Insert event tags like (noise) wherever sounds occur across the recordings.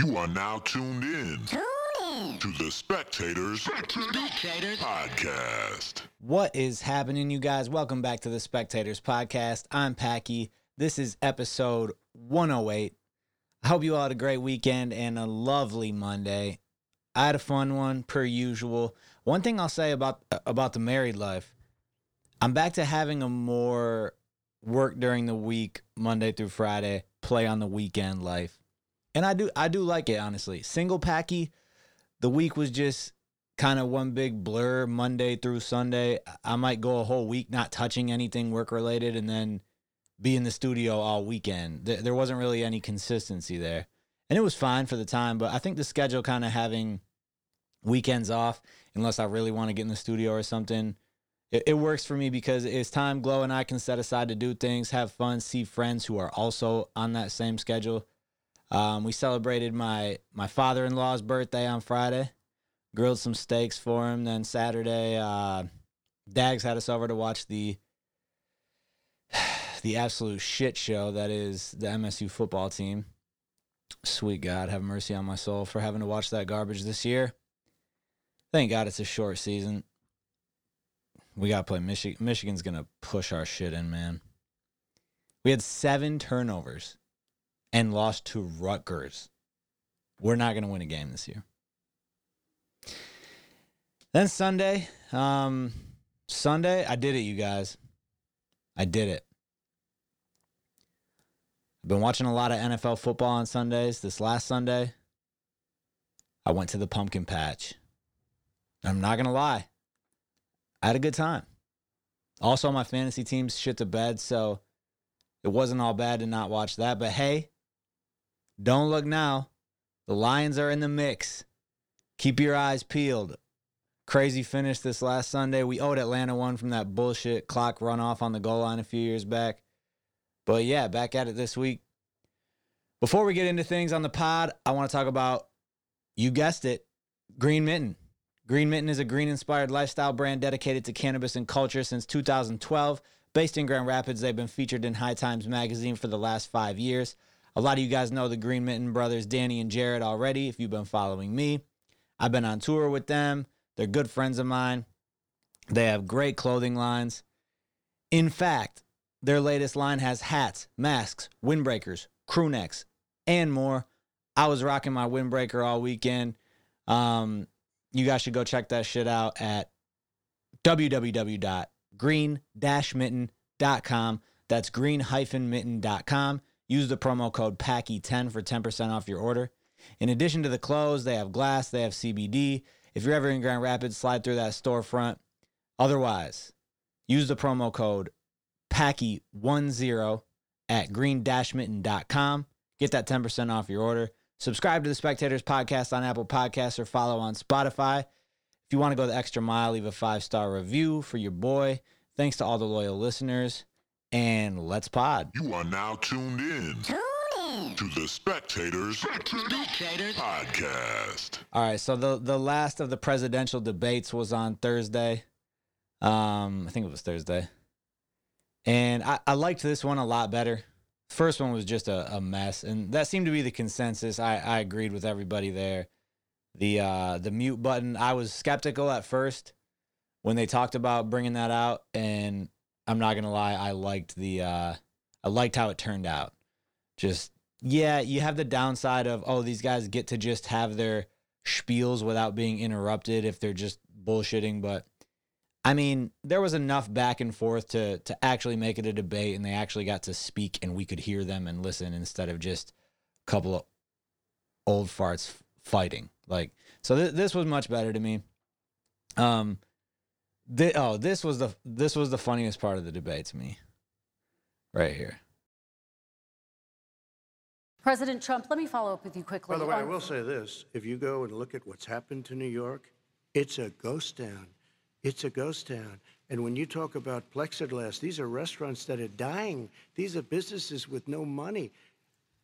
You are now tuned in Tune in. to the Spectators Podcast. What is happening, you guys? Welcome back to the Spectators Podcast. I'm Packy. This is episode 108. I hope you all had a great weekend and a lovely Monday. I had a fun one, per usual. One thing I'll say about about the married life, I'm back to having a more work during the week, Monday through Friday, play on the weekend life. And I do I do like it, honestly. Single packy, the week was just kind of one big blur Monday through Sunday. I might go a whole week not touching anything work related and then be in the studio all weekend. There wasn't really any consistency there. And it was fine for the time, but I think the schedule kind of having weekends off, unless I really want to get in the studio or something, it, it works for me because it's time Glow and I can set aside to do things, have fun, see friends who are also on that same schedule. Um, we celebrated my my father in law's birthday on Friday grilled some steaks for him. Then Saturday, uh, Dags had us over to watch the (sighs) the absolute shit show that is the MSU football team. Sweet God, have mercy on my soul for having to watch that garbage this year. Thank God it's a short season. We got to play Michigan. Michigan's going to push our shit in, man. We had seven turnovers and lost to Rutgers. We're not going to win a game this year. Then Sunday, um, Sunday, I did it, you guys. I did it. I've been watching a lot of NFL football on Sundays. This last Sunday, I went to the pumpkin patch. I'm not gonna lie, I had a good time. Also, my fantasy teams shit to bed, so it wasn't all bad to not watch that. But hey, don't look now. The Lions are in the mix. Keep your eyes peeled crazy finish this last Sunday. We owed Atlanta one from that bullshit clock runoff on the goal line a few years back. But yeah, back at it this week. Before we get into things on the pod, I want to talk about, you guessed it, Green Mitten. Green Mitten is a green inspired lifestyle brand dedicated to cannabis and culture since 2012. Based in Grand Rapids, they've been featured in High Times magazine for the last five years. A lot of you guys know the Green Mitten brothers, Danny and Jared, already if you've been following me. I've been on tour with them. They're good friends of mine. They have great clothing lines. In fact, their latest line has hats, masks, windbreakers, crew necks, and more. I was rocking my windbreaker all weekend. Um, you guys should go check that shit out at www.green-mitten.com. That's green-mitten.com. Use the promo code PACKY10 for 10% off your order. In addition to the clothes, they have glass, they have CBD. If you're ever in Grand Rapids, slide through that storefront. Otherwise, use the promo code PACKY10 at green-mitten.com. Get that 10% off your order. Subscribe to the Spectators Podcast on Apple Podcasts or follow on Spotify. If you want to go the extra mile, leave a five-star review for your boy. Thanks to all the loyal listeners. And let's pod. You are now tuned in Tune in. to the Spectators Podcast. All right, so the the last of the presidential debates was on Thursday. Um, I think it was Thursday. And I, I liked this one a lot better. First one was just a, a mess, and that seemed to be the consensus. I, I agreed with everybody there. The uh the mute button, I was skeptical at first when they talked about bringing that out, and I'm not gonna lie, I liked the uh I liked how it turned out. Just yeah, you have the downside of oh, these guys get to just have their spiels without being interrupted if they're just bullshitting, but I mean, there was enough back and forth to to actually make it a debate and they actually got to speak and we could hear them and listen instead of just a couple of old farts fighting. Like so th- this was much better to me. Um thi- oh, this was the this was the funniest part of the debate to me. Right here. President Trump, let me follow up with you quickly. By the way, I will say this. If you go and look at what's happened to New York, it's a ghost town. It's a ghost town. And when you talk about plexiglass, these are restaurants that are dying. These are businesses with no money.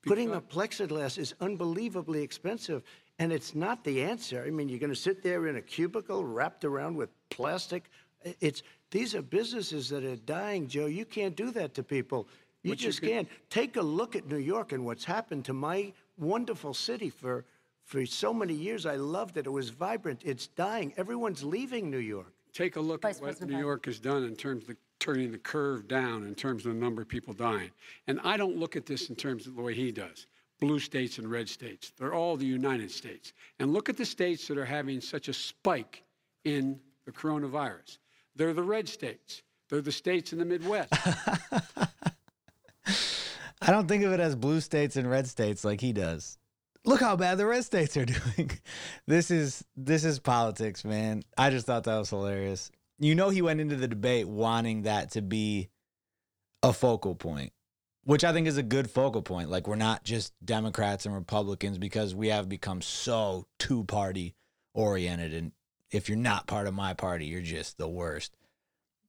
Putting up plexiglass is unbelievably expensive, and it's not the answer. I mean, you're going to sit there in a cubicle wrapped around with plastic. It's these are businesses that are dying, Joe. You can't do that to people. You just can't. Take a look at New York and what's happened to my wonderful city for for so many years. I loved it. It was vibrant. It's dying. Everyone's leaving New York. Take a look Vice at what President New Biden. York has done in terms of turning the curve down in terms of the number of people dying. And I don't look at this in terms of the way he does. Blue states and red states. They're all the United States. And look at the states that are having such a spike in the coronavirus. They're the red states. They're the states in the Midwest. (laughs) I don't think of it as blue states and red states like he does. Look how bad the red states are (laughs) doing. this is this is politics, man. I just thought that was hilarious. You know he went into the debate wanting that to be a focal point, which I think is a good focal point. Like we're not just Democrats and Republicans because we have become so two-party oriented and if you're not part of my party, you're just the worst.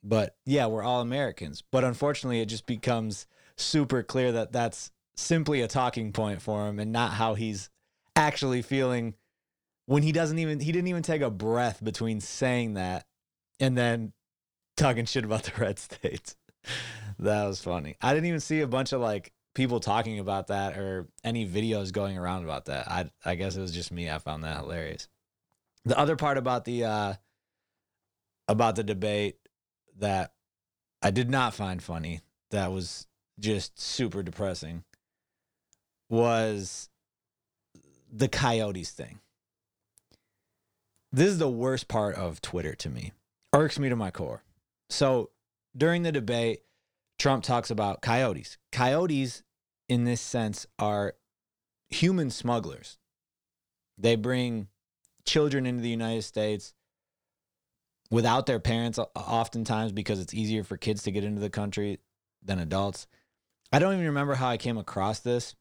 But yeah, we're all Americans. But unfortunately, it just becomes super clear that that's simply a talking point for him and not how he's actually feeling when he doesn't even he didn't even take a breath between saying that and then talking shit about the red (laughs) states. That was funny. I didn't even see a bunch of like people talking about that or any videos going around about that. I I guess it was just me. I found that hilarious. The other part about the uh about the debate that I did not find funny, that was just super depressing, was the coyotes thing. This is the worst part of Twitter to me. Irks me to my core. So during the debate, Trump talks about coyotes. Coyotes, in this sense, are human smugglers. They bring children into the United States without their parents, oftentimes because it's easier for kids to get into the country than adults. I don't even remember how I came across this,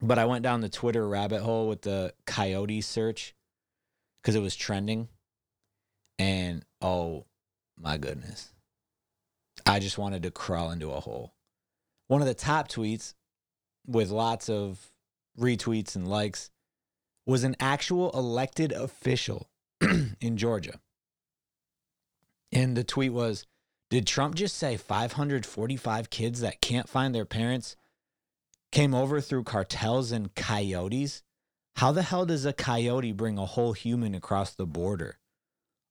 but I went down the Twitter rabbit hole with the coyote search because it was trending. And oh my goodness, I just wanted to crawl into a hole. One of the top tweets with lots of retweets and likes was an actual elected official (clears throat) in Georgia. And the tweet was Did Trump just say 545 kids that can't find their parents came over through cartels and coyotes? How the hell does a coyote bring a whole human across the border?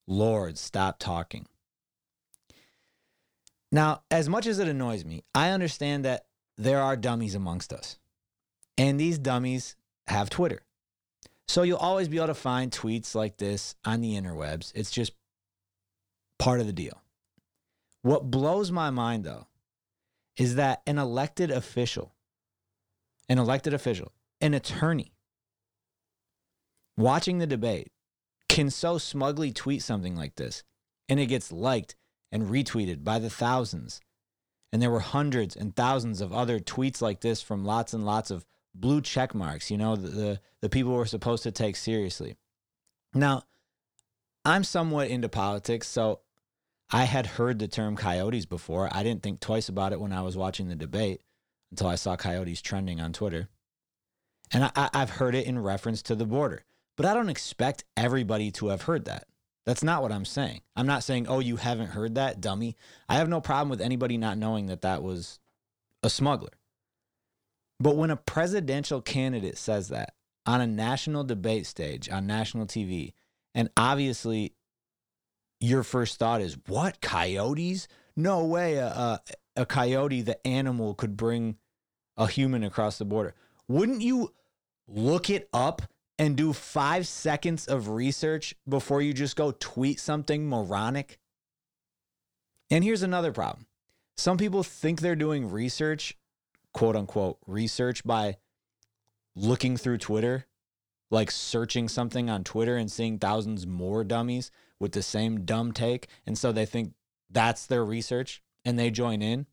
Lord, stop talking. Now, as much as it annoys me, I understand that there are dummies amongst us. And these dummies have Twitter. So you'll always be able to find tweets like this on the interwebs. It's just part of the deal. What blows my mind though is that an elected official, an elected official, an attorney watching the debate can so smugly tweet something like this and it gets liked and retweeted by the thousands. And there were hundreds and thousands of other tweets like this from lots and lots of blue check marks, you know, the, the, the people we're supposed to take seriously. Now, I'm somewhat into politics, so I had heard the term coyotes before. I didn't think twice about it when I was watching the debate until I saw coyotes trending on Twitter. And I, I've heard it in reference to the border, but I don't expect everybody to have heard that. That's not what I'm saying. I'm not saying, oh, you haven't heard that, dummy. I have no problem with anybody not knowing that that was a smuggler. But when a presidential candidate says that on a national debate stage, on national TV, and obviously your first thought is, what, coyotes? No way a, a, a coyote, the animal, could bring a human across the border. Wouldn't you look it up and do five seconds of research before you just go tweet something moronic? And here's another problem some people think they're doing research, quote unquote, research by looking through Twitter, like searching something on Twitter and seeing thousands more dummies with the same dumb take. And so they think that's their research and they join in.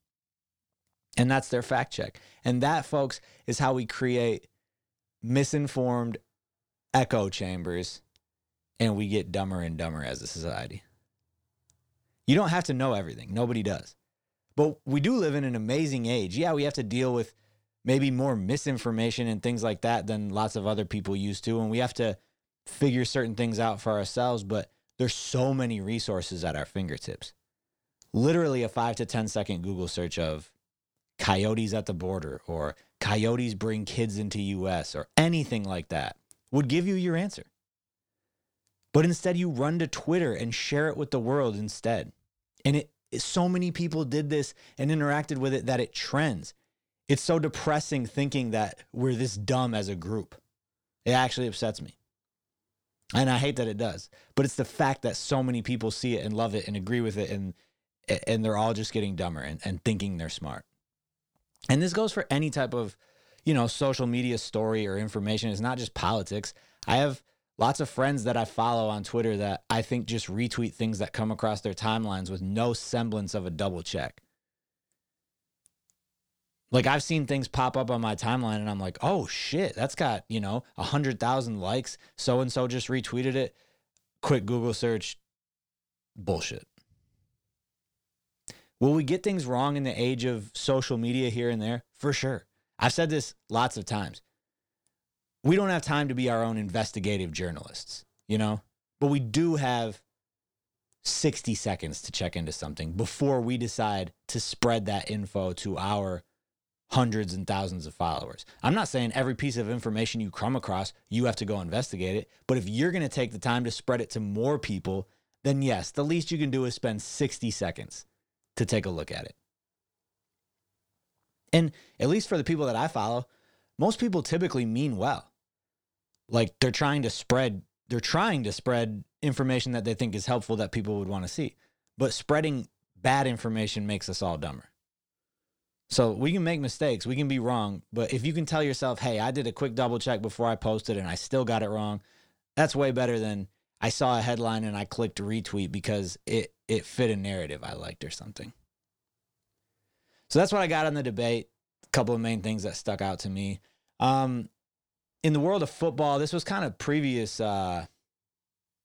And that's their fact check. And that, folks, is how we create misinformed echo chambers and we get dumber and dumber as a society. You don't have to know everything, nobody does. But we do live in an amazing age. Yeah, we have to deal with maybe more misinformation and things like that than lots of other people used to. And we have to figure certain things out for ourselves. But there's so many resources at our fingertips. Literally a five to ten second Google search of coyotes at the border or coyotes bring kids into US or anything like that would give you your answer. But instead you run to Twitter and share it with the world instead. And it so many people did this and interacted with it that it trends. It's so depressing thinking that we're this dumb as a group. It actually upsets me. And I hate that it does. But it's the fact that so many people see it and love it and agree with it and and they're all just getting dumber and, and thinking they're smart. And this goes for any type of, you know, social media story or information. It's not just politics. I have lots of friends that I follow on Twitter that I think just retweet things that come across their timelines with no semblance of a double check. Like I've seen things pop up on my timeline and I'm like, oh shit, that's got, you know, a hundred thousand likes. So and so just retweeted it. Quick Google search. Bullshit. Will we get things wrong in the age of social media here and there? For sure. I've said this lots of times. We don't have time to be our own investigative journalists, you know? But we do have 60 seconds to check into something before we decide to spread that info to our hundreds and thousands of followers. I'm not saying every piece of information you come across, you have to go investigate it. But if you're going to take the time to spread it to more people, then yes, the least you can do is spend 60 seconds to take a look at it. And at least for the people that I follow, most people typically mean well. Like they're trying to spread they're trying to spread information that they think is helpful that people would want to see. But spreading bad information makes us all dumber. So we can make mistakes, we can be wrong, but if you can tell yourself, "Hey, I did a quick double check before I posted and I still got it wrong." That's way better than I saw a headline and I clicked retweet because it it fit a narrative I liked or something. So that's what I got on the debate. A couple of main things that stuck out to me. Um, in the world of football, this was kind of previous uh,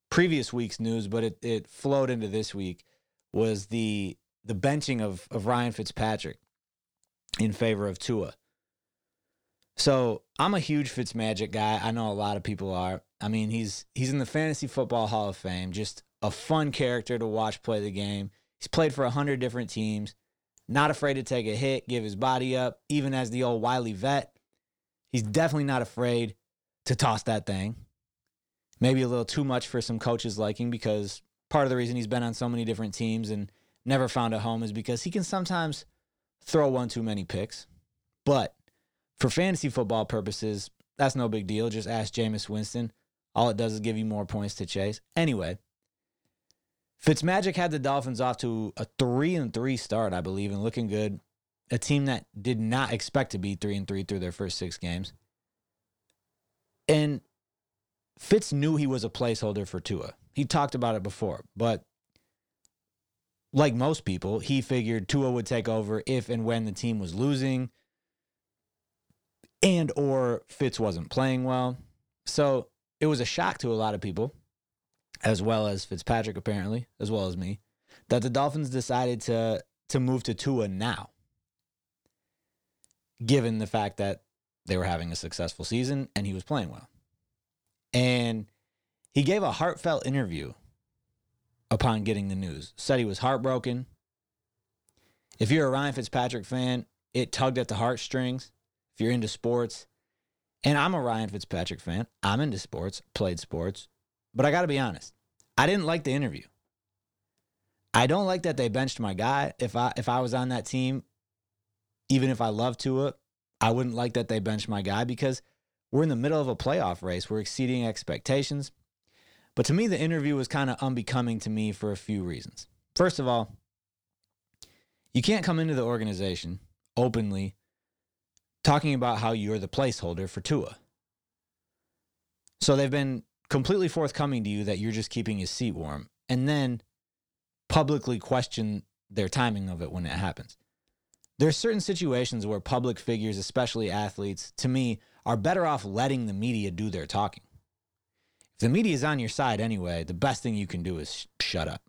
previous week's news, but it, it flowed into this week. Was the the benching of of Ryan Fitzpatrick in favor of Tua. So I'm a huge Fitzmagic guy. I know a lot of people are. I mean, he's he's in the fantasy football Hall of Fame. Just a fun character to watch play the game. He's played for a hundred different teams. Not afraid to take a hit, give his body up, even as the old wily vet. He's definitely not afraid to toss that thing. Maybe a little too much for some coaches' liking because part of the reason he's been on so many different teams and never found a home is because he can sometimes throw one too many picks. But for fantasy football purposes, that's no big deal. Just ask Jameis Winston. All it does is give you more points to chase. Anyway, Fitzmagic had the Dolphins off to a three and three start, I believe, and looking good. A team that did not expect to be three and three through their first six games. And Fitz knew he was a placeholder for Tua. He talked about it before, but like most people, he figured Tua would take over if and when the team was losing and or Fitz wasn't playing well. So it was a shock to a lot of people, as well as Fitzpatrick apparently, as well as me, that the Dolphins decided to to move to Tua now. Given the fact that they were having a successful season and he was playing well. And he gave a heartfelt interview upon getting the news. Said he was heartbroken. If you're a Ryan Fitzpatrick fan, it tugged at the heartstrings. If you're into sports, and I'm a Ryan Fitzpatrick fan, I'm into sports, played sports, but I got to be honest, I didn't like the interview. I don't like that they benched my guy. If I if I was on that team, even if I love Tua, I wouldn't like that they benched my guy because we're in the middle of a playoff race. We're exceeding expectations. But to me, the interview was kind of unbecoming to me for a few reasons. First of all, you can't come into the organization openly talking about how you're the placeholder for Tua. So they've been completely forthcoming to you that you're just keeping his seat warm and then publicly question their timing of it when it happens. There are certain situations where public figures, especially athletes, to me, are better off letting the media do their talking. If the media is on your side anyway, the best thing you can do is sh- shut up.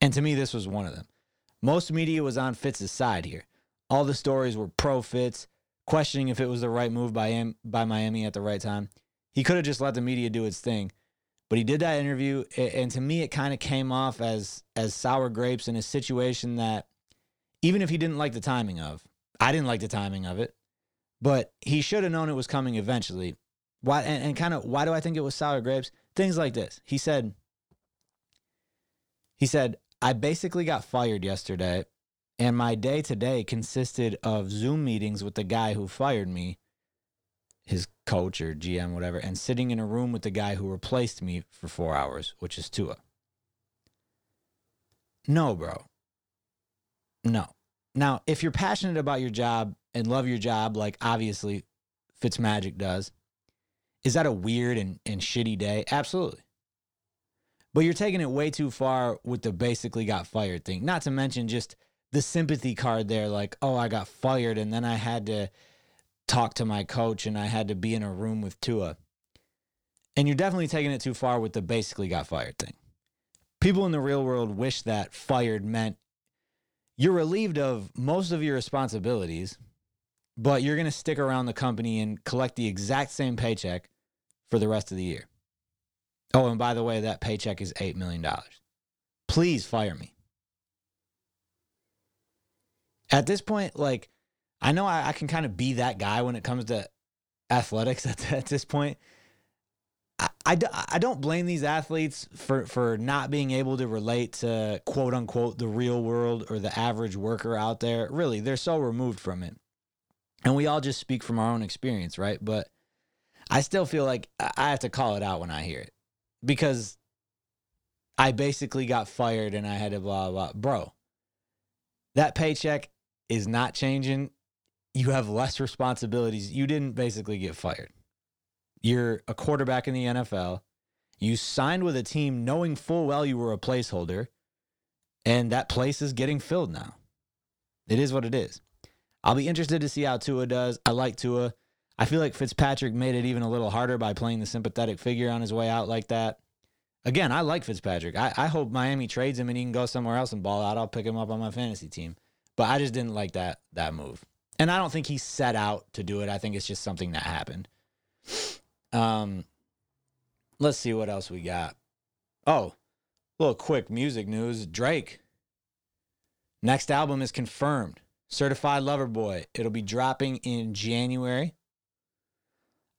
And to me, this was one of them. Most media was on Fitz's side here. All the stories were pro Fitz, questioning if it was the right move by by Miami at the right time. He could have just let the media do its thing, but he did that interview, and to me, it kind of came off as as sour grapes in a situation that, even if he didn't like the timing of, I didn't like the timing of it. but he should have known it was coming eventually. Why and, and kind of why do I think it was sour grapes? Things like this. He said he said, I basically got fired yesterday, and my day today consisted of Zoom meetings with the guy who fired me, his coach or GM, whatever, and sitting in a room with the guy who replaced me for four hours, which is Tua. No, bro. No. Now, if you're passionate about your job and love your job, like obviously Fitzmagic does, is that a weird and, and shitty day? Absolutely. But you're taking it way too far with the basically got fired thing. Not to mention just the sympathy card there, like, oh, I got fired and then I had to talk to my coach and I had to be in a room with Tua. And you're definitely taking it too far with the basically got fired thing. People in the real world wish that fired meant you're relieved of most of your responsibilities, but you're going to stick around the company and collect the exact same paycheck for the rest of the year. Oh, and by the way, that paycheck is $8 million. Please fire me. At this point, like, I know I, I can kind of be that guy when it comes to athletics (laughs) at, at this point. I I don't blame these athletes for, for not being able to relate to quote unquote the real world or the average worker out there. Really, they're so removed from it. And we all just speak from our own experience, right? But I still feel like I have to call it out when I hear it because I basically got fired and I had to blah, blah, blah. Bro, that paycheck is not changing. You have less responsibilities. You didn't basically get fired. You're a quarterback in the NFL. You signed with a team knowing full well you were a placeholder, and that place is getting filled now. It is what it is. I'll be interested to see how Tua does. I like Tua. I feel like Fitzpatrick made it even a little harder by playing the sympathetic figure on his way out like that. Again, I like Fitzpatrick. I, I hope Miami trades him and he can go somewhere else and ball out. I'll pick him up on my fantasy team. But I just didn't like that that move. And I don't think he set out to do it. I think it's just something that happened. Um let's see what else we got. Oh, little quick music news. Drake. Next album is confirmed. Certified Lover Boy. It'll be dropping in January.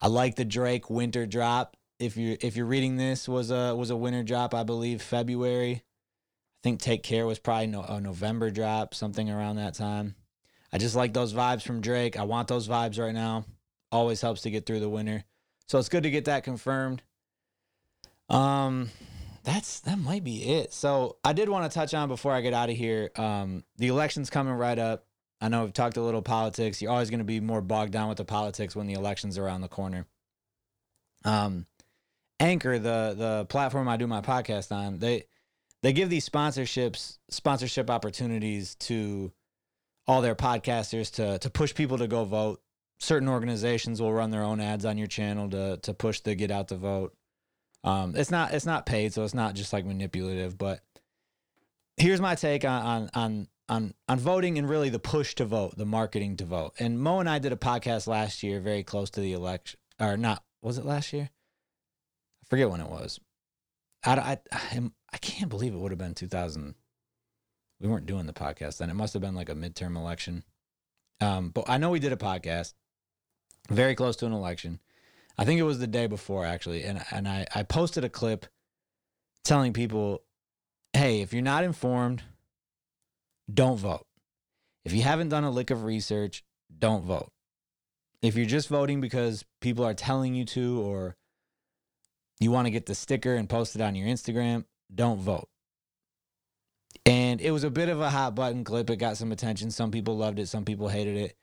I like the Drake winter drop. If you if you're reading this was a was a winter drop, I believe February. I think Take Care was probably no, a November drop, something around that time. I just like those vibes from Drake. I want those vibes right now. Always helps to get through the winter. So it's good to get that confirmed. Um that's that might be it. So I did want to touch on before I get out of here. Um the election's coming right up. I know we've talked a little politics. You're always going to be more bogged down with the politics when the election's around the corner. Um, Anchor, the the platform I do my podcast on, they they give these sponsorships sponsorship opportunities to all their podcasters to to push people to go vote. Certain organizations will run their own ads on your channel to to push the get out the vote. Um, it's not it's not paid, so it's not just like manipulative. But here's my take on on on on voting and really the push to vote, the marketing to vote. And Mo and I did a podcast last year, very close to the election, or not? Was it last year? I forget when it was. I I I, I can't believe it would have been 2000. We weren't doing the podcast then. It must have been like a midterm election. Um, but I know we did a podcast very close to an election. I think it was the day before actually, and and I I posted a clip telling people, hey, if you're not informed don't vote. If you haven't done a lick of research, don't vote. If you're just voting because people are telling you to, or you want to get the sticker and post it on your Instagram, don't vote. And it was a bit of a hot button clip. It got some attention. Some people loved it, some people hated it.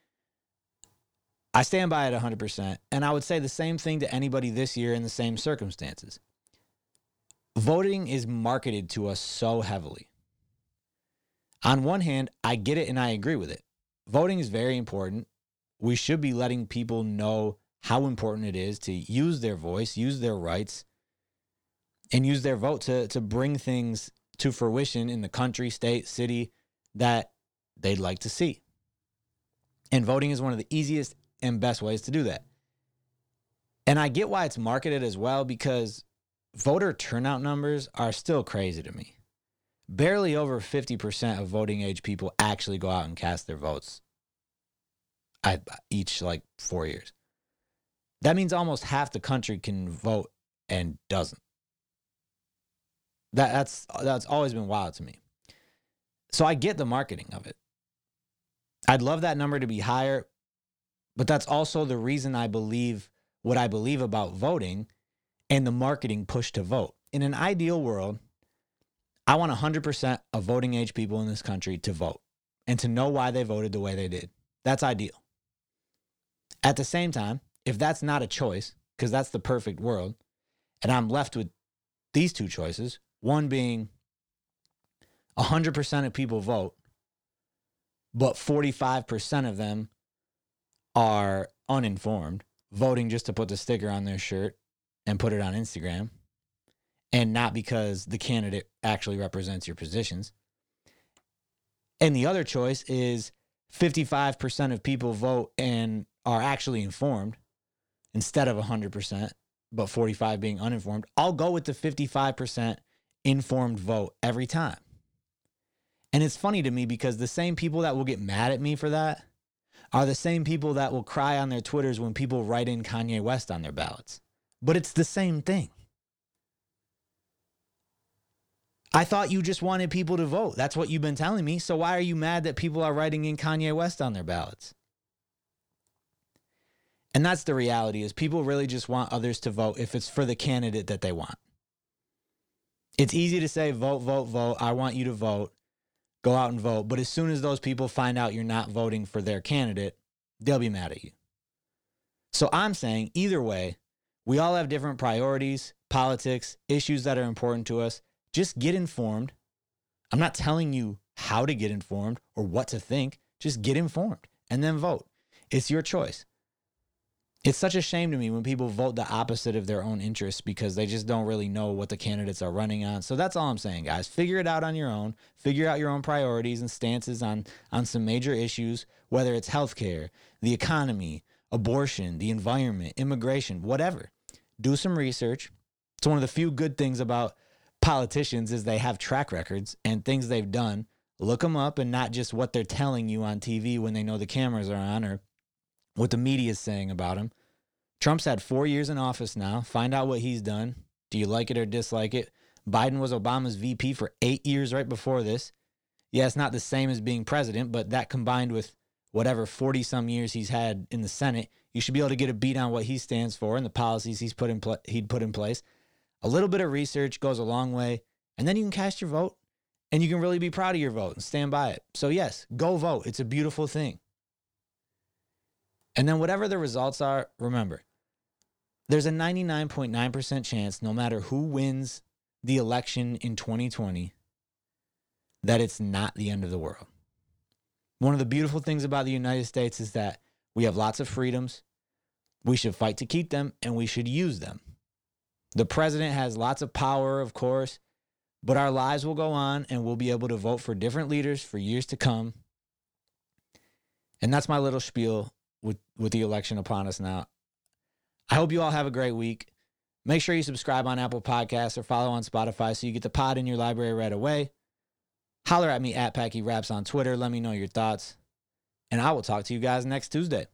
I stand by it 100%. And I would say the same thing to anybody this year in the same circumstances. Voting is marketed to us so heavily on one hand, I get it and I agree with it. Voting is very important. We should be letting people know how important it is to use their voice, use their rights, and use their vote to, to bring things to fruition in the country, state, city that they'd like to see. And voting is one of the easiest and best ways to do that. And I get why it's marketed as well because voter turnout numbers are still crazy to me barely over 50% of voting age people actually go out and cast their votes I, each like four years. That means almost half the country can vote and doesn't. That that's that's always been wild to me. So I get the marketing of it. I'd love that number to be higher, but that's also the reason I believe what I believe about voting and the marketing push to vote. In an ideal world, I want 100% of voting age people in this country to vote and to know why they voted the way they did. That's ideal. At the same time, if that's not a choice, because that's the perfect world, and I'm left with these two choices, one being 100% of people vote, but 45% of them are uninformed, voting just to put the sticker on their shirt and put it on Instagram, and not because the candidate actually represents your positions. And the other choice is 55% of people vote and are actually informed instead of 100%, but 45 being uninformed. I'll go with the 55% informed vote every time. And it's funny to me because the same people that will get mad at me for that are the same people that will cry on their Twitters when people write in Kanye West on their ballots. But it's the same thing. I thought you just wanted people to vote. That's what you've been telling me. So why are you mad that people are writing in Kanye West on their ballots? And that's the reality is people really just want others to vote if it's for the candidate that they want. It's easy to say vote, vote, vote. I want you to vote. Go out and vote. But as soon as those people find out you're not voting for their candidate, they'll be mad at you. So I'm saying either way, we all have different priorities, politics, issues that are important to us. Just get informed. I'm not telling you how to get informed or what to think. Just get informed and then vote. It's your choice. It's such a shame to me when people vote the opposite of their own interests because they just don't really know what the candidates are running on. So that's all I'm saying, guys. Figure it out on your own. Figure out your own priorities and stances on on some major issues, whether it's healthcare, the economy, abortion, the environment, immigration, whatever. Do some research. It's one of the few good things about politicians is they have track records and things they've done. Look them up and not just what they're telling you on TV when they know the cameras are on or what the media is saying about him. Trump's had four years in office now. Find out what he's done. Do you like it or dislike it? Biden was Obama's VP for eight years right before this. Yeah, it's not the same as being president, but that combined with whatever 40 some years he's had in the Senate, you should be able to get a beat on what he stands for and the policies he's put in pl- he'd put in place. A little bit of research goes a long way, and then you can cast your vote and you can really be proud of your vote and stand by it. So, yes, go vote. It's a beautiful thing. And then, whatever the results are, remember, there's a 99.9% chance, no matter who wins the election in 2020, that it's not the end of the world. One of the beautiful things about the United States is that we have lots of freedoms. We should fight to keep them and we should use them. The president has lots of power, of course, but our lives will go on and we'll be able to vote for different leaders for years to come. And that's my little spiel with, with the election upon us now. I hope you all have a great week. Make sure you subscribe on Apple Podcasts or follow on Spotify so you get the pod in your library right away. Holler at me at Packy Raps on Twitter. Let me know your thoughts. And I will talk to you guys next Tuesday.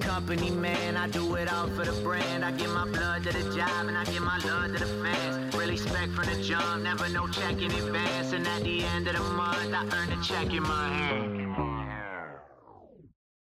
Company man, I do it all for the brand. I give my blood to the job and I give my love to the fans. Really spec from the jump, never no check in advance. And at the end of the month, I earn a check in my hand.